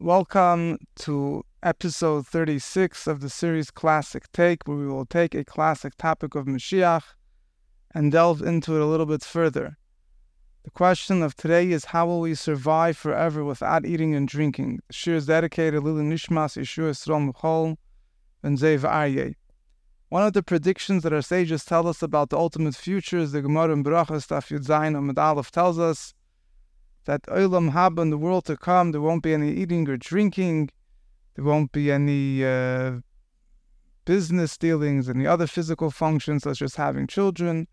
Welcome to episode 36 of the series Classic Take, where we will take a classic topic of Mashiach and delve into it a little bit further. The question of today is how will we survive forever without eating and drinking? The shiur is dedicated to Lili Nishmas Yeshua and Zev Aryeh. One of the predictions that our sages tell us about the ultimate future is the Gemara in Berachos Daf Yud Zayin Amud Aleph tells us that Olam Haba in the world to come, there won't be any eating or drinking, there won't be any uh, business dealings, any other physical functions such as having children.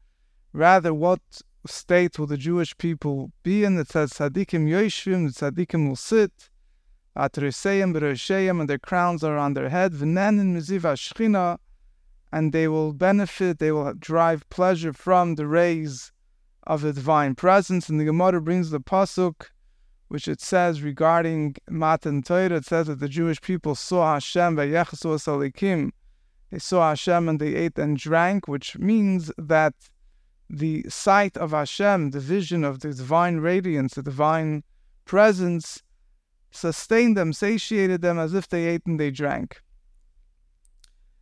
Rather, what state will the Jewish people be in? It says Tzadikim Yoshvim, the Tzadikim will sit, Atreseim Bereshayim, and their crowns are on their head, V'nenin Miziva Shechina, and they will benefit, they will derive pleasure from the rays of the divine presence. And the Gemara brings the pasuk, which it says regarding Matan Torah. It says that the Jewish people saw Hashem v'yechasu salikim. They saw Hashem and they ate and drank, which means that the sight of Hashem, the vision of the divine radiance, the divine presence, sustained them, satiated them as if they ate and they drank.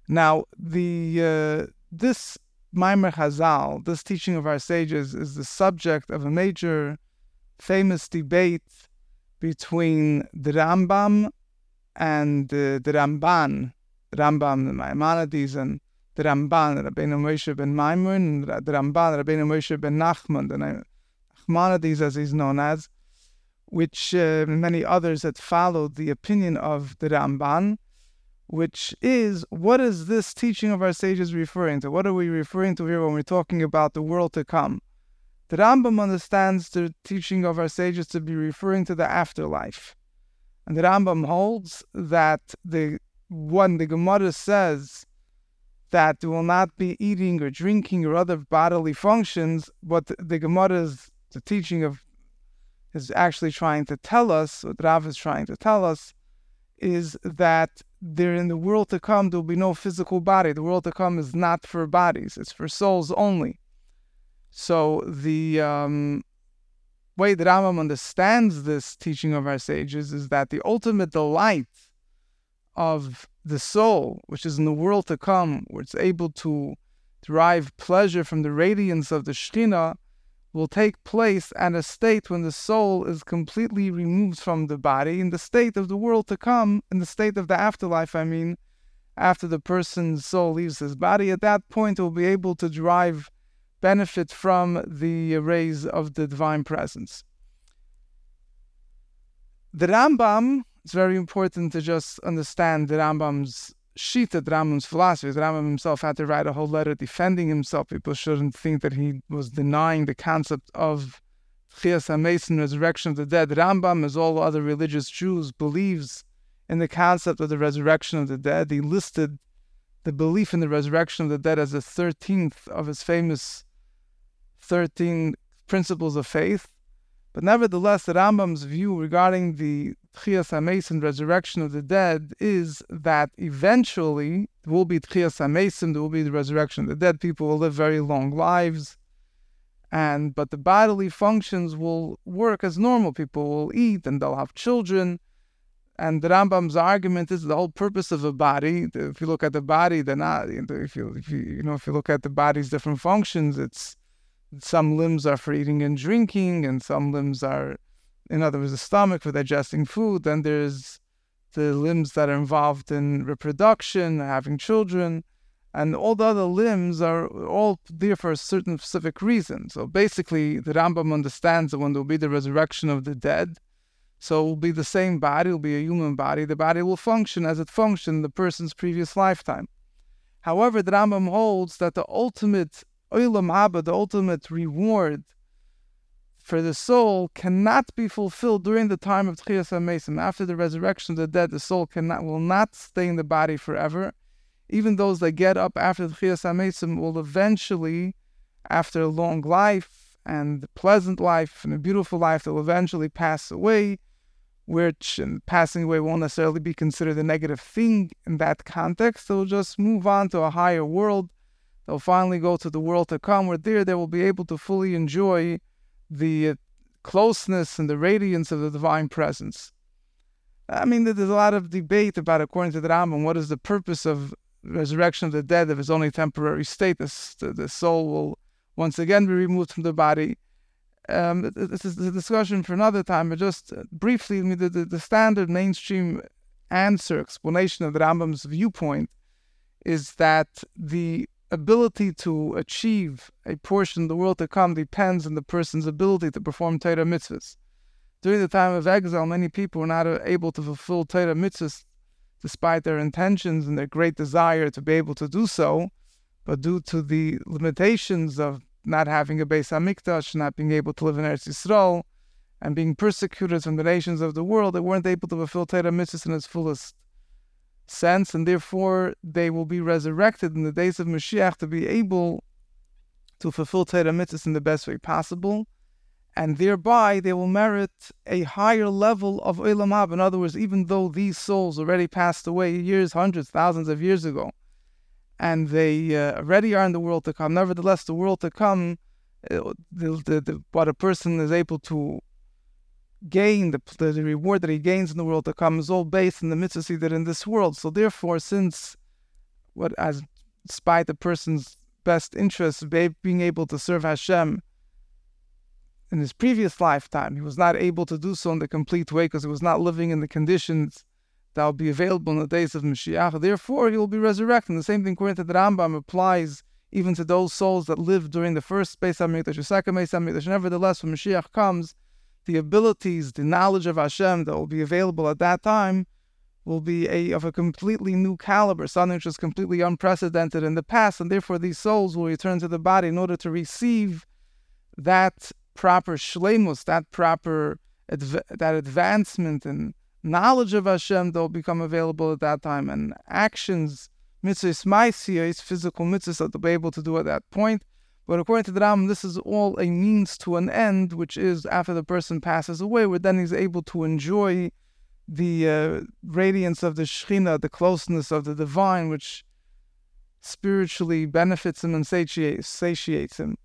Now, the uh, this Maimer Chazal, this teaching of our sages, is the subject of a major, famous debate between the Rambam and uh, the Ramban, the Rambam, the Maimonides, and the Ramban, Rabbeinu Moshe ben Maimon, and the Ramban, Rabbeinu Moshe ben Nachman, the Nachmanides, as he's known as, which uh, many others had followed the opinion of the Ramban which is what is this teaching of our sages referring to? What are we referring to here when we're talking about the world to come? The Rambam understands the teaching of our sages to be referring to the afterlife. And the Rambam holds that the one the Gemara says that will not be eating or drinking or other bodily functions, what the, the Gemara is the teaching of is actually trying to tell us, what Rav is trying to tell us, is that there in the world to come there will be no physical body. The world to come is not for bodies; it's for souls only. So the um, way that Rambam understands this teaching of our sages is that the ultimate delight of the soul, which is in the world to come, where it's able to derive pleasure from the radiance of the Shekhinah, will take place at a state when the soul is completely removed from the body, in the state of the world to come, in the state of the afterlife, I mean, after the person's soul leaves his body. At that point, will be able to derive benefit from the rays of the divine presence. The Rambam, it's very important to just understand the Rambam's Shita Rambam's philosophy. Rambam himself had to write a whole letter defending himself. People shouldn't think that he was denying the concept of Chias HaMesim, resurrection of the dead. Rambam, as all other religious Jews, believes in the concept of the resurrection of the dead. He listed the belief in the resurrection of the dead as the 13th of his famous 13 principles of faith. But nevertheless, the Rambam's view regarding the Tchias HaMesim, resurrection of the dead, is that eventually there will be Tchias HaMesim, there will be the resurrection of the dead. People will live very long lives, and but the bodily functions will work as normal. People will eat and they'll have children. And the Rambam's argument is the whole purpose of a body. If you look at the body, not. If you, if you, you know, if you look at the body's different functions, it's some limbs are for eating and drinking, and some limbs are, in other words, the stomach for digesting food. Then there's the limbs that are involved in reproduction, having children, and all the other limbs are all there for a certain specific reason. So basically, the Rambam understands that when there will be the resurrection of the dead, so it will be the same body, it will be a human body. The body will function as it functioned in the person's previous lifetime. However, the Rambam holds that the ultimate Olam Haba, the ultimate reward for the soul, cannot be fulfilled during the time of Tchias HaMesim. After the resurrection of the dead, the soul cannot will not stay in the body forever. Even those that get up after Tchias HaMesim will eventually, after a long life and a pleasant life and a beautiful life, they'll eventually pass away, which passing away won't necessarily be considered a negative thing in that context. They'll just move on to a higher world they'll finally go to the world to come, where there they will be able to fully enjoy the closeness and the radiance of the divine presence. I mean, there's a lot of debate about, according to the Rambam, what is the purpose of resurrection of the dead if it's only temporary state. The, the soul will once again be removed from the body. Um, this is a discussion for another time, but just briefly, the, the, the standard mainstream answer, explanation of the Rambam's viewpoint is that the ability to achieve a portion of the world to come depends on the person's ability to perform Torah mitzvahs. During the time of exile, many people were not able to fulfill Torah mitzvahs despite their intentions and their great desire to be able to do so, but due to the limitations of not having a Beis Hamikdash, not being able to live in Eretz Yisrael, and being persecuted from the nations of the world, they weren't able to fulfill Torah mitzvahs in its fullest sense, and therefore they will be resurrected in the days of Mashiach to be able to fulfill Torah mitzvahs in the best way possible, and thereby they will merit a higher level of Olam. In other words, even though these souls already passed away years, hundreds, thousands of years ago, and they uh, already are in the world to come, nevertheless, the world to come, uh, the, the, the, what a person is able to gain, the, the reward that he gains in the world to come is all based on the mitzvahs he did in this world. So therefore, since what as despite the person's best interests, being able to serve Hashem in his previous lifetime, he was not able to do so in the complete way because he was not living in the conditions that will be available in the days of Mashiach. Therefore, he will be resurrected. And the same thing, according to the Rambam, applies even to those souls that lived during the first Beis Hamikdash, the second Beis Hamikdash. Nevertheless, when Mashiach comes, the abilities, the knowledge of Hashem that will be available at that time will be a, of a completely new caliber, something which is completely unprecedented in the past, and therefore these souls will return to the body in order to receive that proper shlemus, that proper adv- that advancement and knowledge of Hashem that will become available at that time, and actions, mitzvahs, maisiyos, physical mitzvahs that they'll be able to do at that point. But according to the Ram, this is all a means to an end, which is after the person passes away, where then he's able to enjoy the uh, radiance of the Shekhinah, the closeness of the divine, which spiritually benefits him and satiates, satiates him.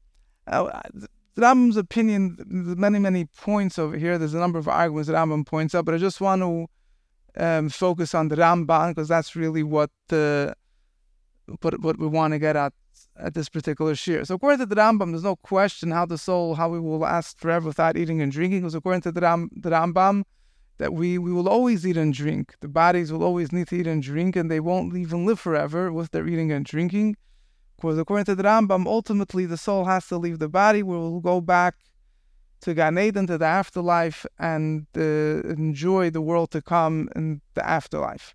Uh, the Rambam's opinion, many, many points over here. There's a number of arguments that Rambam points out, but I just want to um, focus on the Ramban because that's really what uh, what, what we want to get at at this particular shiur. So according to the Rambam, there's no question how the soul, how we will last forever without eating and drinking. Because according to the, Ram, the Rambam, that we, we will always eat and drink. The bodies will always need to eat and drink, and they won't even live forever with their eating and drinking. Because according to the Rambam, ultimately the soul has to leave the body, we will go back to Gan Eden, to the afterlife, and uh, enjoy the world to come in the afterlife.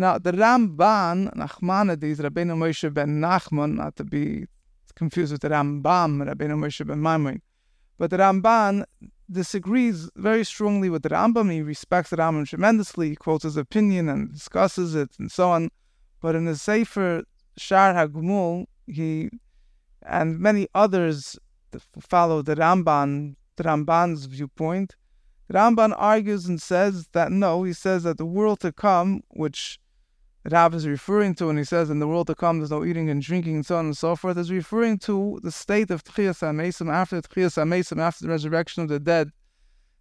Now, the Ramban, Nachmanides, Rabbeinu Moshe ben Nachman, not to be confused with the Rambam, Rabbeinu Moshe ben Maimon, but the Ramban disagrees very strongly with the Rambam. He respects the Rambam tremendously, he quotes his opinion and discusses it and so on. But in his Sefer Shar HaGmul, he and many others follow the Ramban, the Ramban's viewpoint. Ramban argues and says that no, he says that the world to come, which Rav is referring to when he says in the world to come there's no eating and drinking and so on and so forth, is referring to the state of Tchias HaMesim, after Tchias HaMesim, after the resurrection of the dead,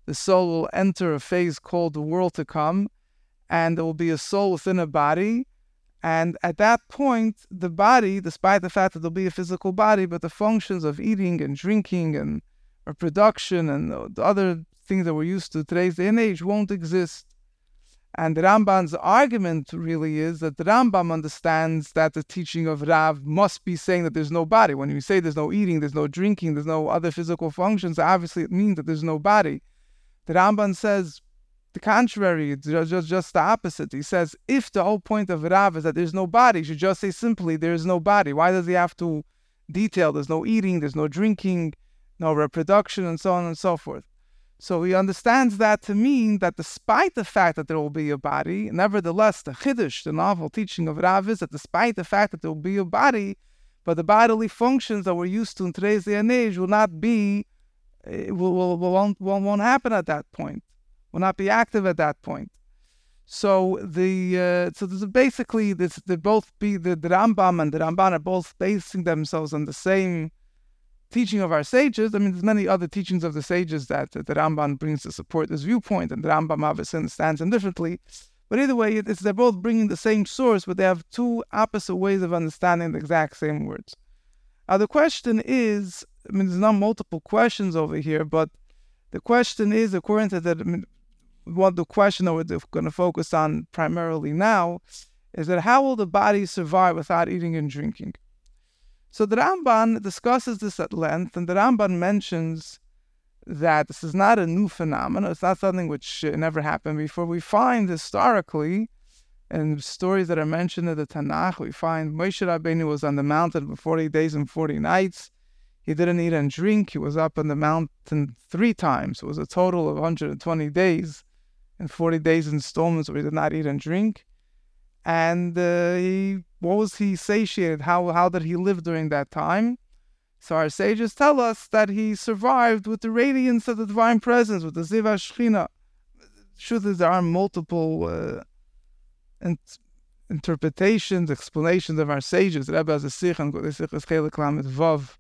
the soul will enter a phase called the world to come, and there will be a soul within a body. And at that point, the body, despite the fact that there'll be a physical body, but the functions of eating and drinking and reproduction and the other things that we're used to today's day and age won't exist. And the Ramban's argument really is that the Rambam understands that the teaching of Rav must be saying that there's no body. When you say there's no eating, there's no drinking, there's no other physical functions, obviously it means that there's no body. The Ramban says the contrary, it's just, just the opposite. He says if the whole point of Rav is that there's no body, you should just say simply there's no body. Why does he have to detail there's no eating, there's no drinking, no reproduction, and so on and so forth? So he understands that to mean that despite the fact that there will be a body, nevertheless, the Chiddush, the novel teaching of Rav, is that despite the fact that there will be a body, but the bodily functions that we're used to in today's day and age will not be, eh, will, will, will won't, won't happen at that point, will not be active at that point. So the uh, so there's basically this they both be the, the Rambam and the Ramban are both basing themselves on the same teaching of our sages. I mean, there's many other teachings of the sages that, the Ramban brings to support this viewpoint, and the Rambam obviously understands them differently. But either way, it's they're both bringing the same source, but they have two opposite ways of understanding the exact same words. Now, the question is, I mean, there's not multiple questions over here, but the question is, according to the, I mean, what the question that we're going to focus on primarily now is that how will the body survive without eating and drinking? So the Ramban discusses this at length, and the Ramban mentions that this is not a new phenomenon. It's not something which never happened before. We find historically, in stories that are mentioned in the Tanakh, we find Moshe Rabbeinu was on the mountain for 40 days and 40 nights. He didn't eat and drink. He was up on the mountain three times. It was a total of 120 days and 40 days installments where he did not eat and drink. And uh, he, what was he satiated? How, how did he live during that time? So our sages tell us that he survived with the radiance of the divine presence, with the Ziva Shechina. Is, there are multiple uh, int- interpretations, explanations of our sages. The Rebbe has a sikh sikh is Chelek Lamed Vav.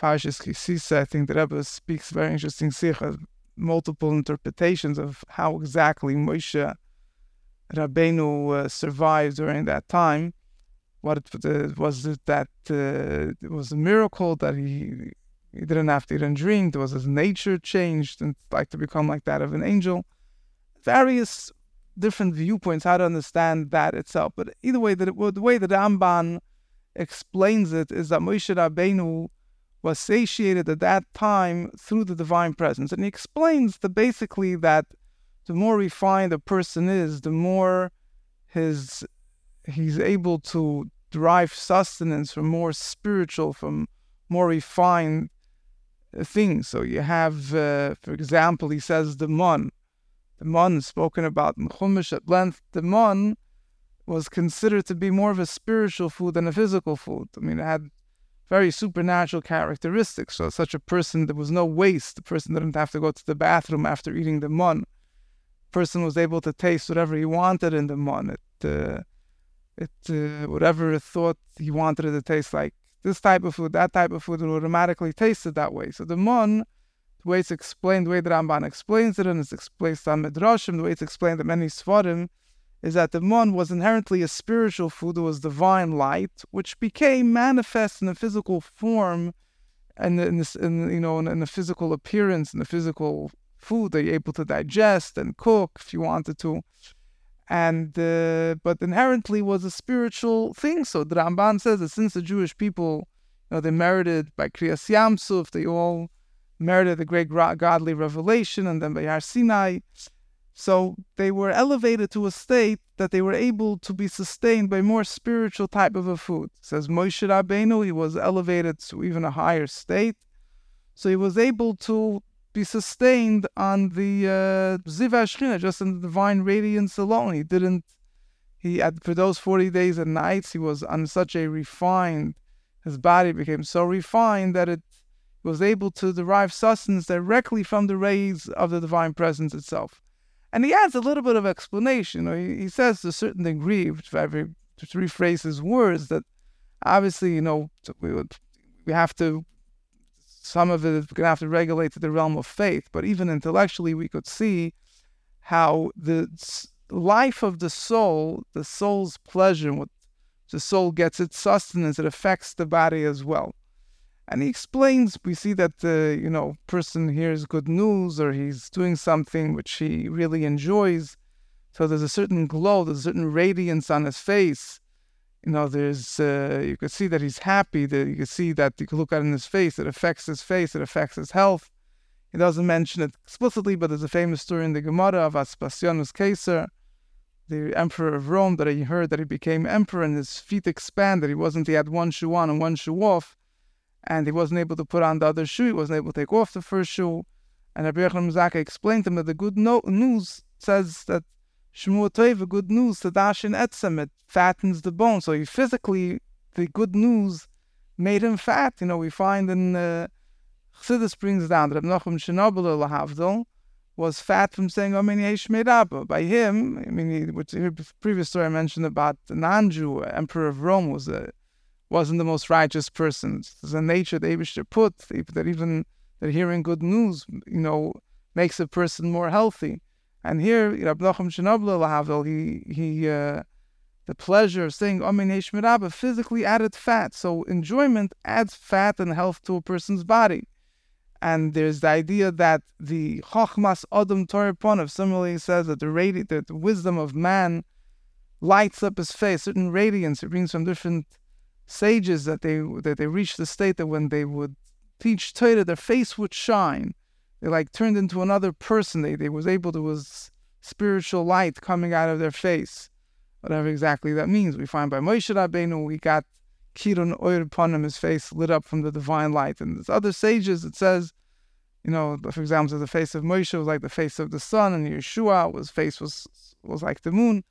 I think the Rebbe speaks very interesting sikh, multiple interpretations of how exactly Moshe Rabbeinu uh, survived during that time what it, uh, was it that uh, it was a miracle that he he didn't have to eat and drink. Was his nature changed and like to become like that of an angel? Various different viewpoints how to understand that itself. But either way, that the way that Ramban explains it is that Moshe Rabbeinu was satiated at that time through the divine presence, and he explains that basically that the more refined a person is, the more his he's able to derive sustenance from more spiritual, from more refined uh, things. So you have, uh, for example, he says the mon. The mon spoken about in Chumash at length. The mon was considered to be more of a spiritual food than a physical food. I mean, it had very supernatural characteristics. So such a person, there was no waste. The person didn't have to go to the bathroom after eating the mon. The person was able to taste whatever he wanted in the mon. It uh, it uh, whatever thought he wanted it to taste like this type of food, that type of food, it automatically taste it that way. So the mon, the way it's explained, the way the Ramban explains it, and it's explained on Midrashim, the way it's explained in many Sfarim, is that the mon was inherently a spiritual food, it was divine light, which became manifest in a physical form and in, this, in you know in, in a physical appearance, in the physical food that you're able to digest and cook if you wanted to and uh, but inherently was a spiritual thing. So the Ramban says that since the Jewish people, you know, they merited by Kriyas Yamsuf, they all merited the great godly revelation, and then by Har Sinai. So they were elevated to a state that they were able to be sustained by more spiritual type of a food. Says Moshe Rabbeinu, he was elevated to even a higher state. So he was able to be sustained on the uh, just in the divine radiance alone. He didn't, he, at, for those 40 days and nights, he was on such a refined, his body became so refined that it was able to derive sustenance directly from the rays of the divine presence itself. And he adds a little bit of explanation. He, he, says to a certain degree, to rephrase his words, that obviously, you know, we would we have to some of it is going to have to regulate to the realm of faith, but even intellectually, we could see how the life of the soul, the soul's pleasure, what the soul gets its sustenance, it affects the body as well. And he explains, we see that the you know person hears good news or he's doing something which he really enjoys. So there's a certain glow, there's a certain radiance on his face you know, there's uh, you could see that he's happy. That you could see that you could look at in his face. It affects his face. It affects his health. He doesn't mention it explicitly, but there's a famous story in the Gemara of Aspasianus Caesar, the emperor of Rome, that he heard that he became emperor and his feet expanded. He wasn't. He had one shoe on and one shoe off, and he wasn't able to put on the other shoe. He wasn't able to take off the first shoe. And Rabbi Yochanan Zakkai explained to him that the good no- news says that Shmua Tova, good news, Sadashin Etzem, it fattens the bone. So he physically, the good news made him fat. You know, we find in uh, Chassidus brings down that Nachum Shenobel Lahavdil was fat from saying Omeni Shmeid Abba. By him, I mean, he, which the previous story I mentioned about the non-Jew emperor of Rome was a wasn't the most righteous person. It's a nature the Eibishter put that even that hearing good news, you know, makes a person more healthy. And here, Rabbi Nachum Shenabla he he uh, the pleasure of saying Aminesh Mirabba physically added fat. So enjoyment adds fat and health to a person's body. And there's the idea that the Chochmas Adam Torah similarly says that the, radi- that the wisdom of man lights up his face, certain radiance. It brings from different sages that they that they reached the state that when they would teach Torah, their face would shine. They like turned into another person. They they was able to was spiritual light coming out of their face, whatever exactly that means. We find by Moshe Rabbeinu we got kirun oir upon him, his face lit up from the divine light. And there's other sages it says, you know, for example, the face of Moshe was like the face of the sun, and Yehoshua was face was was like the moon.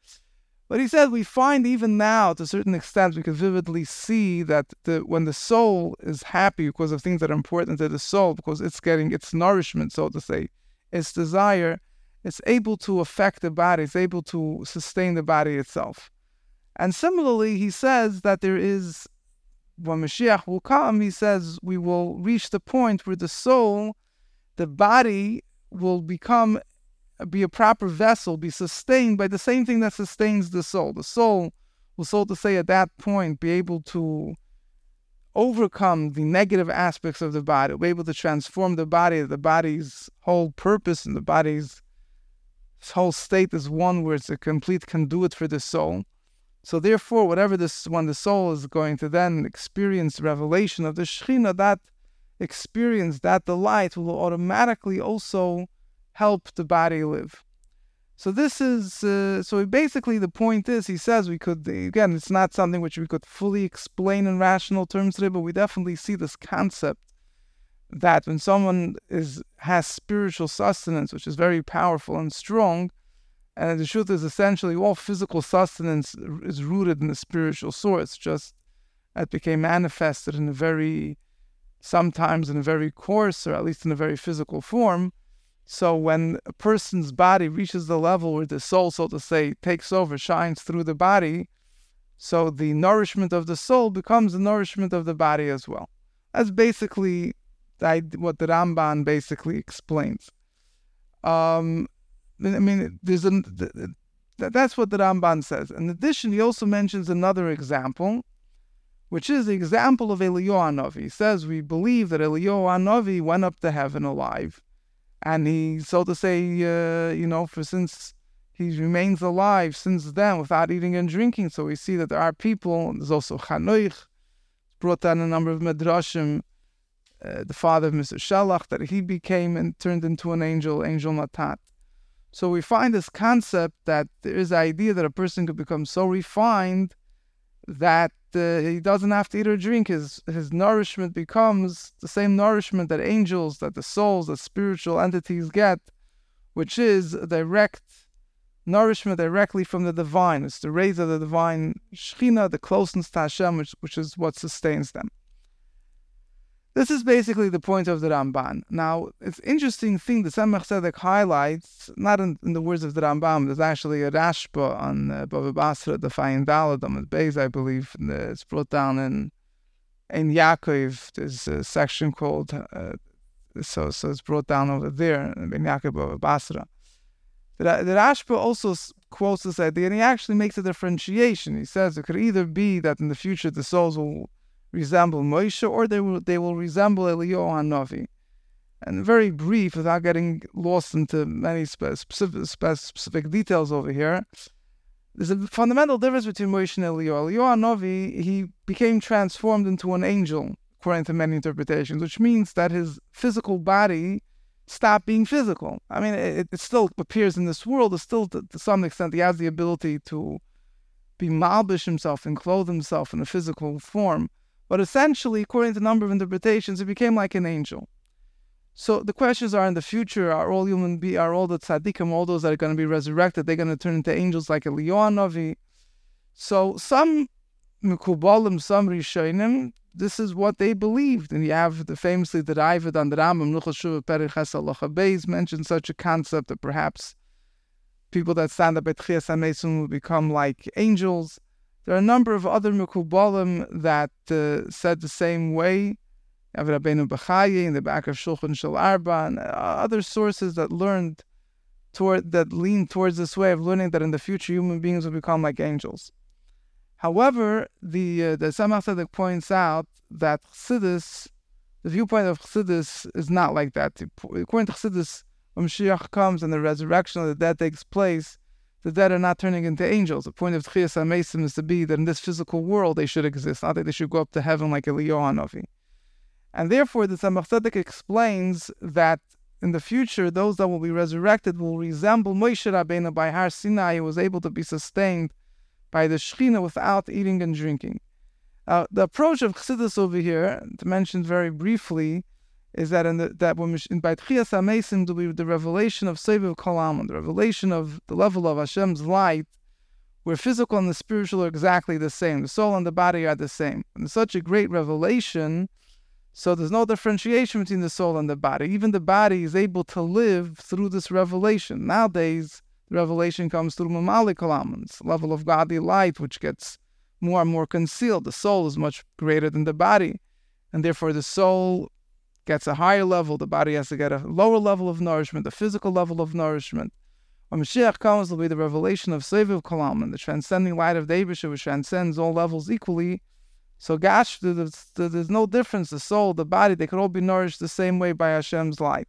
But he says we find even now, to a certain extent, we can vividly see that the, when the soul is happy because of things that are important to the soul, because it's getting its nourishment, so to say, its desire, it's able to affect the body, it's able to sustain the body itself. And similarly, he says that there is, when Mashiach will come, he says we will reach the point where the soul, the body, will become be a proper vessel, be sustained by the same thing that sustains the soul. The soul will, so to say, at that point, be able to overcome the negative aspects of the body, be able to transform the body, the body's whole purpose and the body's whole state is one where it's a complete conduit for the soul. So therefore, whatever this when the soul is going to then experience revelation of the Shekhinah, that experience, that delight will automatically also help the body live. So this is uh, so basically the point is he says we could again it's not something which we could fully explain in rational terms today, but we definitely see this concept that when someone is has spiritual sustenance, which is very powerful and strong, and the truth is essentially all physical sustenance is rooted in the spiritual source, just that became manifested in a very sometimes in a very coarse or at least in a very physical form so when a person's body reaches the level where the soul, so to say, takes over, shines through the body, so the nourishment of the soul becomes the nourishment of the body as well. That's basically what the Ramban basically explains. Um, I mean, there's a, that's what the Ramban says. In addition, he also mentions another example, which is the example of Eliyahu Hanavi. He says we believe that Eliyahu Hanavi went up to heaven alive and he, so to say, uh, you know, for since he remains alive since then without eating and drinking. So we see that there are people. There's also Chanoich, brought down a number of medrashim. Uh, the father of Mesushelach, that he became and turned into an angel, angel Matat. So we find this concept that there is the idea that a person could become so refined that uh, he doesn't have to eat or drink. His his nourishment becomes the same nourishment that angels, that the souls, that spiritual entities get, which is direct nourishment directly from the divine. It's the rays of the divine Shechina, the closeness to Hashem, which, which is what sustains them. This is basically the point of the Ramban. Now, it's interesting thing the Tzemach Tzedek highlights, not in, in, the words of the Rambam, there's actually a Rashba on uh, Bava Basra, the Fayin Daladam, the Beis, I believe, and, it's brought down in Ein Yaakov. There's a section called, uh, so so it's brought down over there, Ein Yaakov Bava Basra. The, the Rashba also quotes this idea, and he actually makes a differentiation. He says it could either be that in the future the souls will resemble Moshe, or they will they will resemble Eliyahu Hanavi. And very brief, without getting lost into many specific, specific details over here, there's a fundamental difference between Moshe and Eliyahu. Hanavi, he became transformed into an angel, according to many interpretations, which means that his physical body stopped being physical. I mean, it, it still appears in this world. It's still, to, to, some extent, he has the ability to be malbish himself and clothe himself in a physical form. But essentially, according to a number of interpretations, it became like an angel. So the questions are in the future, are all human be are all the tzaddikim, all those that are going to be resurrected, they're going to turn into angels like Eliyahu Navi. So some Mikubalim, some Rishonim, this is what they believed. And you have the famously the Raavad on the Rambam, Nuchashuva Perich mentioned such a concept that perhaps people that stand up at Chias will become like angels. There are a number of other Mekubalim that uh, said the same way. Have Rabbeinu Bechaye in the back of Shulchan Shel Arba and uh, other sources that learned toward that lean towards this way of learning that in the future human beings will become like angels. However, the uh, the Tzedek points out that Chassidus, the viewpoint of Chassidus is not like that. According to Chassidus, when Mashiach comes and the resurrection of the dead takes place, the dead are not turning into angels. The point of Tchias HaMesim is to be that in this physical world they should exist, not that they should go up to heaven like Eliyahu Hanavi. And therefore, the Tzemach Tzedek explains that in the future, those that will be resurrected will resemble Moshe Rabbeinu by Har Sinai, who was able to be sustained by the Shekhinah without eating and drinking. Uh, the approach of Chassidus over here, to mention very briefly, is that in the, that when in by Tchias be the revelation of Seviv Kolam, the revelation of the level of Hashem's light, where physical and the spiritual are exactly the same. The soul and the body are the same. And such a great revelation, so there's no differentiation between the soul and the body. Even the body is able to live through this revelation. Nowadays, the revelation comes through Mamali Kolam, level of godly light, which gets more and more concealed. The soul is much greater than the body. And therefore, the soul gets a higher level, the body has to get a lower level of nourishment, the physical level of nourishment. When Mashiach comes, will be the revelation of Seviv and the transcending light of the Eibishter, which transcends all levels equally. So, there's no difference. The soul, the body, they could all be nourished the same way by Hashem's light.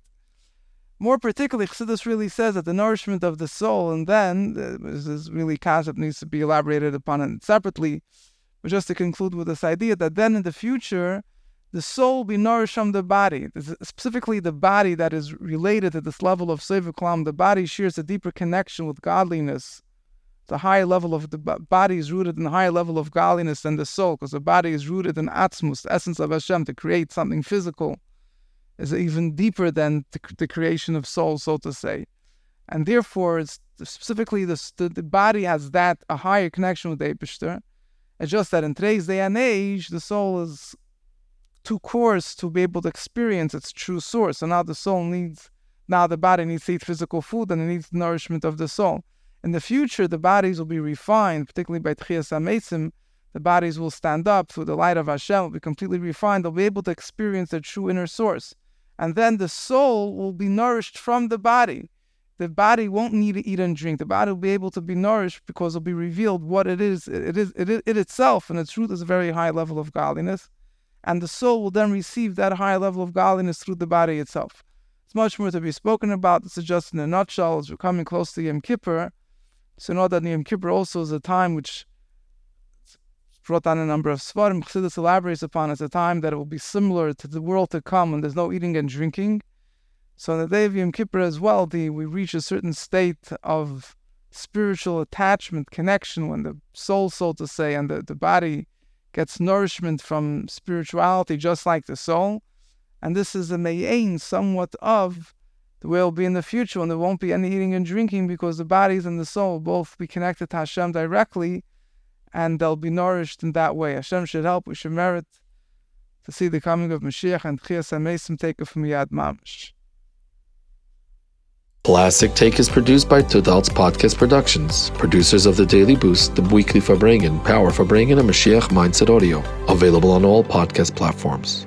More particularly, Chassidus really says that the nourishment of the soul, and then uh, this really concept needs to be elaborated upon separately, but just to conclude with this idea that then in the future, the soul be nourished from the body, specifically the body that is related to this level of Seviklam. The body shares a deeper connection with godliness. The higher level of the body is rooted in the higher level of godliness than the soul, because the body is rooted in Atzmus, the essence of Hashem, to create something physical, is even deeper than the, the creation of soul, so to say. And therefore, it's specifically the, the, the body has that a higher connection with the Eibishter. It's just that in today's day and age, the soul is too coarse to be able to experience its true source. So now the soul needs, now the body needs to eat physical food and it needs nourishment of the soul. In the future, the bodies will be refined, particularly by Tchias HaMesim. The bodies will stand up through the light of Hashem, will be completely refined. They'll be able to experience their true inner source. And then the soul will be nourished from the body. The body won't need to eat and drink. The body will be able to be nourished because it'll be revealed what it is. It is it, it itself, and its truth is a very high level of godliness and the soul will then receive that higher level of godliness through the body itself. It's much more to be spoken about. This is just in a nutshell as we're coming close to Yom Kippur. So know that Yom Kippur also is a time which brought down a number of svarim. Chassidus elaborates upon as a time that it will be similar to the world to come when there's no eating and drinking. So on the day of Yom Kippur as well, the, we reach a certain state of spiritual attachment, connection, when the soul, so to say, and the, the body gets nourishment from spirituality just like the soul. And this is a mayin, somewhat of the way it will be in the future when there won't be any eating and drinking because the bodies and the soul both be connected to Hashem directly and they'll be nourished in that way. Hashem should help, we should merit to see the coming of Mashiach and Tchias HaMesim take it from Yad Mamash. Classic Take is produced by Tudal's Podcast Productions, producers of The Daily Boost, The Weekly Farbrengen, Power Farbrengen, and Mashiach Mindset Audio. Available on all podcast platforms.